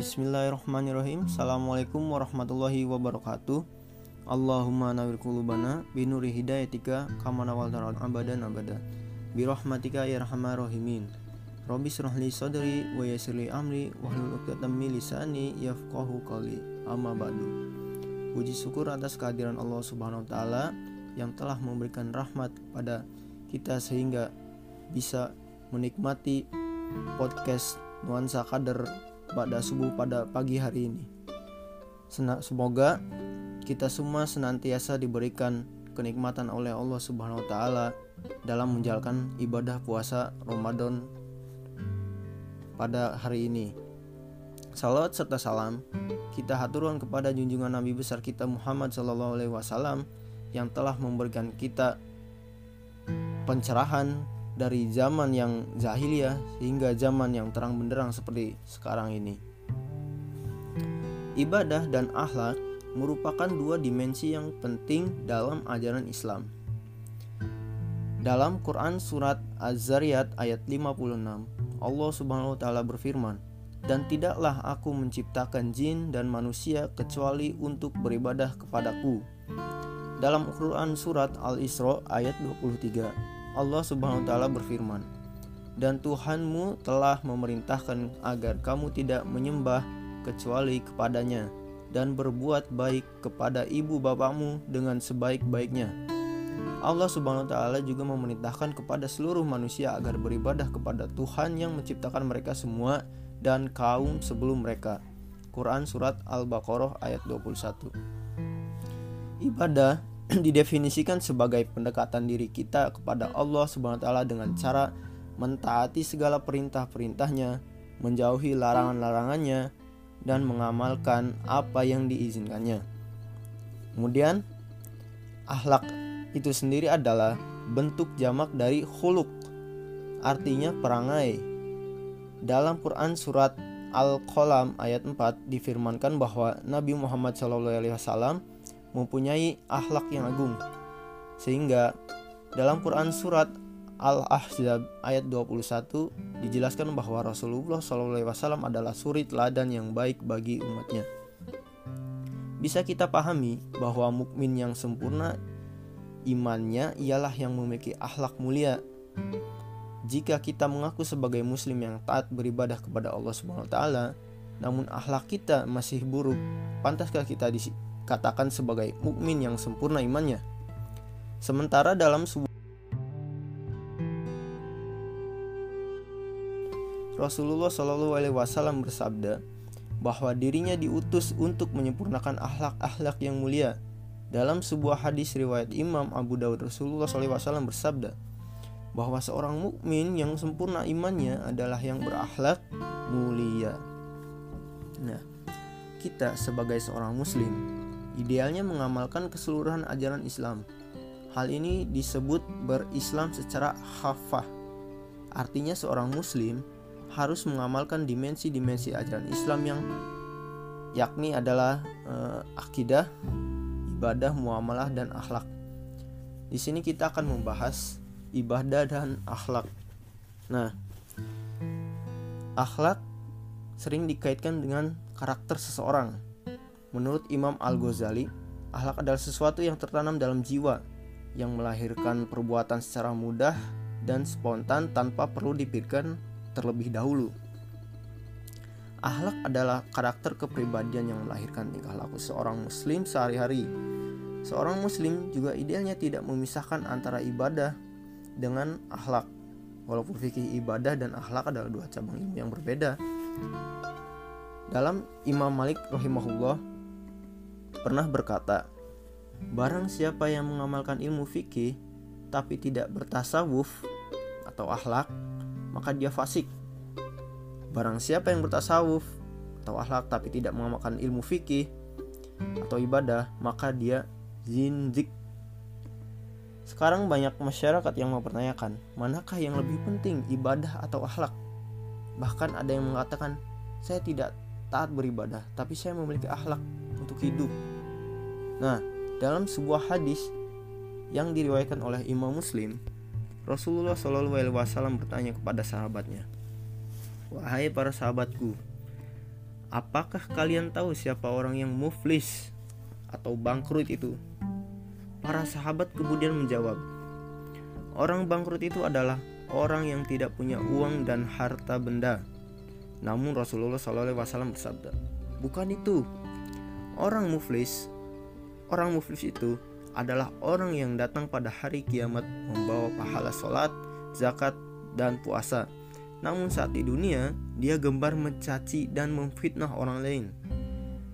Bismillahirrahmanirrahim. Assalamualaikum warahmatullahi wabarakatuh. Allahumma nawir kulubana Binuri hidayatika Kama nawal taran abadan abada Birahmatika ya rahmar rahimin. Rabbi srahli sadri Wa yasirli amri Wahlul uqtatam lisani Yafqahu qali Amma ba'du. Puji syukur atas kehadiran Allah subhanahu wa ta'ala Yang telah memberikan rahmat pada kita Sehingga bisa menikmati podcast nuansa kader pada subuh pada pagi hari ini. Semoga kita semua senantiasa diberikan kenikmatan oleh Allah Subhanahu wa taala dalam menjalankan ibadah puasa Ramadan pada hari ini. Salawat serta salam kita haturkan kepada junjungan Nabi besar kita Muhammad Sallallahu Alaihi Wasallam yang telah memberikan kita pencerahan dari zaman yang jahiliyah hingga zaman yang terang benderang seperti sekarang ini. Ibadah dan akhlak merupakan dua dimensi yang penting dalam ajaran Islam. Dalam Quran surat Az-Zariyat ayat 56, Allah Subhanahu wa taala berfirman, "Dan tidaklah aku menciptakan jin dan manusia kecuali untuk beribadah kepadaku." Dalam Quran surat Al-Isra ayat 23, Allah Subhanahu wa taala berfirman, "Dan Tuhanmu telah memerintahkan agar kamu tidak menyembah kecuali kepadanya dan berbuat baik kepada ibu bapakmu dengan sebaik-baiknya." Allah Subhanahu wa taala juga memerintahkan kepada seluruh manusia agar beribadah kepada Tuhan yang menciptakan mereka semua dan kaum sebelum mereka. Quran surat Al-Baqarah ayat 21. Ibadah didefinisikan sebagai pendekatan diri kita kepada Allah Subhanahu wa taala dengan cara mentaati segala perintah-perintahnya, menjauhi larangan-larangannya dan mengamalkan apa yang diizinkannya. Kemudian akhlak itu sendiri adalah bentuk jamak dari khuluk artinya perangai. Dalam Quran surat Al-Qalam ayat 4 difirmankan bahwa Nabi Muhammad SAW mempunyai akhlak yang agung. Sehingga dalam Quran surat Al-Ahzab ayat 21 dijelaskan bahwa Rasulullah SAW adalah suri teladan yang baik bagi umatnya. Bisa kita pahami bahwa mukmin yang sempurna imannya ialah yang memiliki akhlak mulia. Jika kita mengaku sebagai muslim yang taat beribadah kepada Allah Subhanahu wa taala, namun akhlak kita masih buruk, pantaskah kita dikatakan sebagai mukmin yang sempurna imannya. Sementara dalam sebuah Rasulullah Shallallahu Alaihi Wasallam bersabda bahwa dirinya diutus untuk menyempurnakan akhlak-akhlak yang mulia. Dalam sebuah hadis riwayat Imam Abu Dawud Rasulullah SAW bersabda bahwa seorang mukmin yang sempurna imannya adalah yang berakhlak mulia. Nah, kita sebagai seorang muslim idealnya mengamalkan keseluruhan ajaran Islam. Hal ini disebut berislam secara hafah. Artinya seorang muslim harus mengamalkan dimensi-dimensi ajaran Islam yang yakni adalah uh, akidah, ibadah, muamalah dan akhlak. Di sini kita akan membahas ibadah dan akhlak. Nah, akhlak sering dikaitkan dengan karakter seseorang Menurut Imam Al-Ghazali, akhlak adalah sesuatu yang tertanam dalam jiwa yang melahirkan perbuatan secara mudah dan spontan tanpa perlu dipikirkan terlebih dahulu. Akhlak adalah karakter kepribadian yang melahirkan tingkah laku seorang muslim sehari-hari. Seorang muslim juga idealnya tidak memisahkan antara ibadah dengan akhlak. Walaupun fikih ibadah dan akhlak adalah dua cabang ilmu yang berbeda. Dalam Imam Malik rahimahullah pernah berkata, Barang siapa yang mengamalkan ilmu fikih tapi tidak bertasawuf atau akhlak, maka dia fasik. Barang siapa yang bertasawuf atau akhlak tapi tidak mengamalkan ilmu fikih atau ibadah, maka dia zindik. Sekarang banyak masyarakat yang mempertanyakan, manakah yang lebih penting, ibadah atau akhlak? Bahkan ada yang mengatakan, saya tidak taat beribadah, tapi saya memiliki akhlak untuk hidup. Nah, dalam sebuah hadis yang diriwayatkan oleh Imam Muslim, Rasulullah Shallallahu Alaihi Wasallam bertanya kepada sahabatnya, wahai para sahabatku, Apakah kalian tahu siapa orang yang muflis atau bangkrut itu? Para sahabat kemudian menjawab, Orang bangkrut itu adalah orang yang tidak punya uang dan harta benda. Namun Rasulullah SAW bersabda, bukan itu. Orang muflis, orang muflis itu adalah orang yang datang pada hari kiamat membawa pahala sholat, zakat, dan puasa. Namun saat di dunia, dia gembar mencaci dan memfitnah orang lain,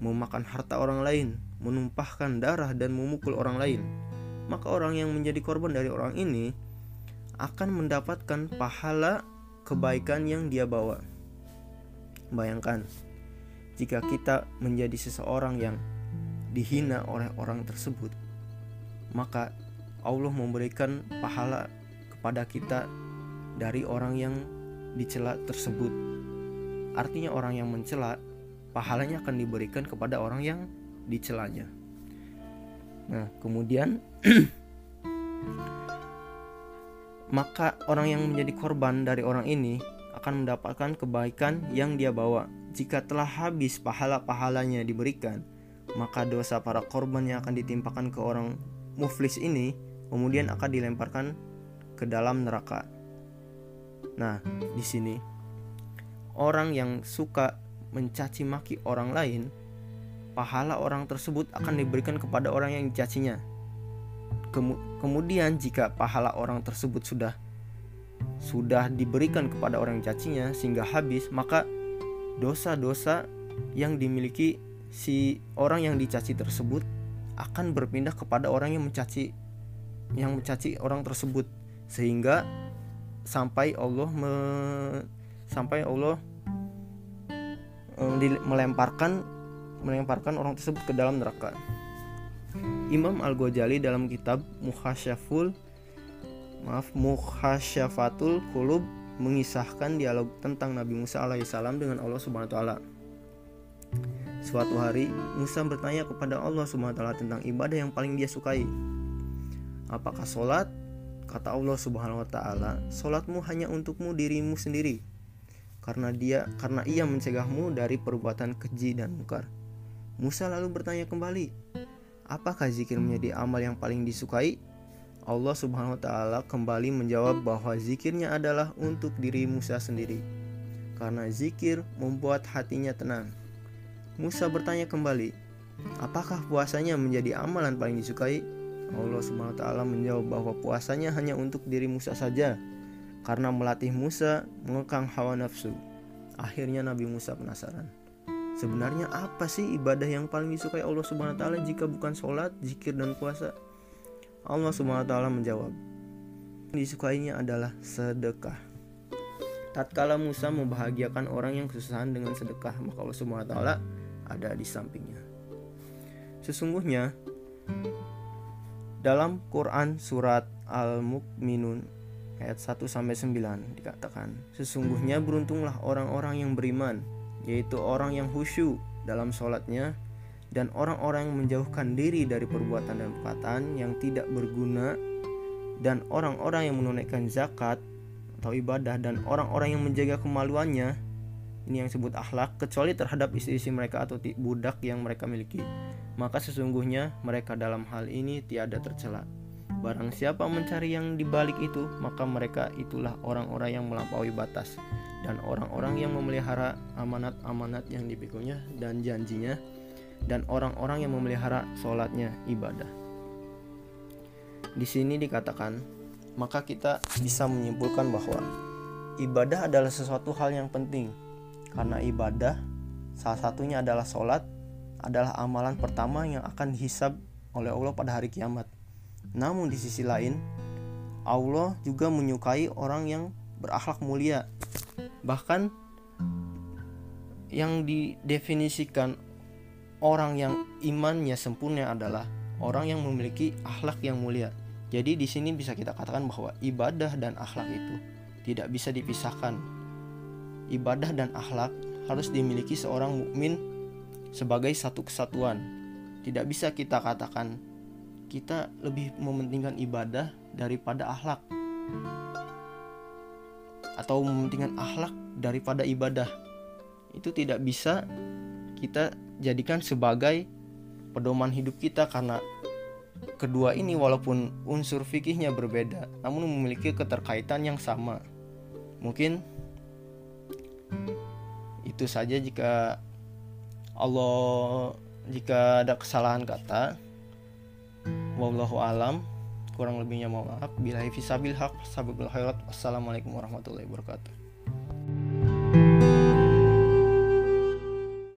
memakan harta orang lain, menumpahkan darah dan memukul orang lain. Maka orang yang menjadi korban dari orang ini akan mendapatkan pahala kebaikan yang dia bawa. Bayangkan, jika kita menjadi seseorang yang dihina oleh orang tersebut, maka Allah memberikan pahala kepada kita dari orang yang dicela tersebut. Artinya orang yang mencela pahalanya akan diberikan kepada orang yang dicelanya. Nah, kemudian maka orang yang menjadi korban dari orang ini akan mendapatkan kebaikan yang dia bawa. Jika telah habis pahala-pahalanya diberikan, maka dosa para korban yang akan ditimpakan ke orang muflis ini kemudian akan dilemparkan ke dalam neraka. Nah, di sini orang yang suka mencaci maki orang lain, pahala orang tersebut akan diberikan kepada orang yang dicacinya. Kemudian jika pahala orang tersebut sudah sudah diberikan kepada orang yang cacinya sehingga habis, maka dosa-dosa yang dimiliki si orang yang dicaci tersebut akan berpindah kepada orang yang mencaci yang mencaci orang tersebut sehingga sampai Allah me, sampai Allah melemparkan melemparkan orang tersebut ke dalam neraka. Imam Al-Ghazali dalam kitab Muhasyaful maaf Muhasyafatul Qulub mengisahkan dialog tentang Nabi Musa alaihissalam dengan Allah Subhanahu wa taala. Suatu hari Musa bertanya kepada Allah taala tentang ibadah yang paling dia sukai. Apakah sholat Kata Allah Subhanahu wa taala, "Salatmu hanya untukmu dirimu sendiri." Karena dia karena ia mencegahmu dari perbuatan keji dan mungkar. Musa lalu bertanya kembali, "Apakah zikir menjadi amal yang paling disukai?" Allah Subhanahu wa taala kembali menjawab bahwa zikirnya adalah untuk diri Musa sendiri. Karena zikir membuat hatinya tenang. Musa bertanya kembali, "Apakah puasanya menjadi amalan paling disukai?" Allah Subhanahu taala menjawab bahwa puasanya hanya untuk diri Musa saja karena melatih Musa mengekang hawa nafsu. Akhirnya Nabi Musa penasaran. Sebenarnya apa sih ibadah yang paling disukai Allah Subhanahu wa taala jika bukan sholat, zikir dan puasa? Allah Subhanahu wa taala menjawab, disukainya adalah sedekah. Tatkala Musa membahagiakan orang yang kesusahan dengan sedekah, maka Allah Subhanahu wa taala ada di sampingnya. Sesungguhnya dalam Quran surat Al-Mukminun ayat 1 sampai 9 dikatakan, sesungguhnya beruntunglah orang-orang yang beriman, yaitu orang yang khusyuk dalam sholatnya dan orang-orang yang menjauhkan diri dari perbuatan dan perkataan yang tidak berguna dan orang-orang yang menunaikan zakat atau ibadah dan orang-orang yang menjaga kemaluannya ini yang disebut akhlak kecuali terhadap istri-istri mereka atau budak yang mereka miliki maka sesungguhnya mereka dalam hal ini tiada tercela. Barang siapa mencari yang dibalik itu, maka mereka itulah orang-orang yang melampaui batas dan orang-orang yang memelihara amanat-amanat yang dipikunya dan janjinya dan orang-orang yang memelihara sholatnya ibadah. Di sini dikatakan, maka kita bisa menyimpulkan bahwa ibadah adalah sesuatu hal yang penting karena ibadah salah satunya adalah sholat adalah amalan pertama yang akan dihisab oleh Allah pada hari kiamat. Namun di sisi lain, Allah juga menyukai orang yang berakhlak mulia. Bahkan yang didefinisikan orang yang imannya sempurna adalah orang yang memiliki akhlak yang mulia. Jadi di sini bisa kita katakan bahwa ibadah dan akhlak itu tidak bisa dipisahkan. Ibadah dan akhlak harus dimiliki seorang mukmin sebagai satu kesatuan. Tidak bisa kita katakan kita lebih mementingkan ibadah daripada akhlak atau mementingkan akhlak daripada ibadah. itu tidak bisa kita jadikan sebagai pedoman hidup kita karena kedua ini walaupun unsur fikihnya berbeda namun memiliki keterkaitan yang sama mungkin itu saja jika Allah jika ada kesalahan kata. Wallahu alam. Kurang lebihnya mohon maaf. Bila fisabil haq khairat. Wassalamualaikum warahmatullahi wabarakatuh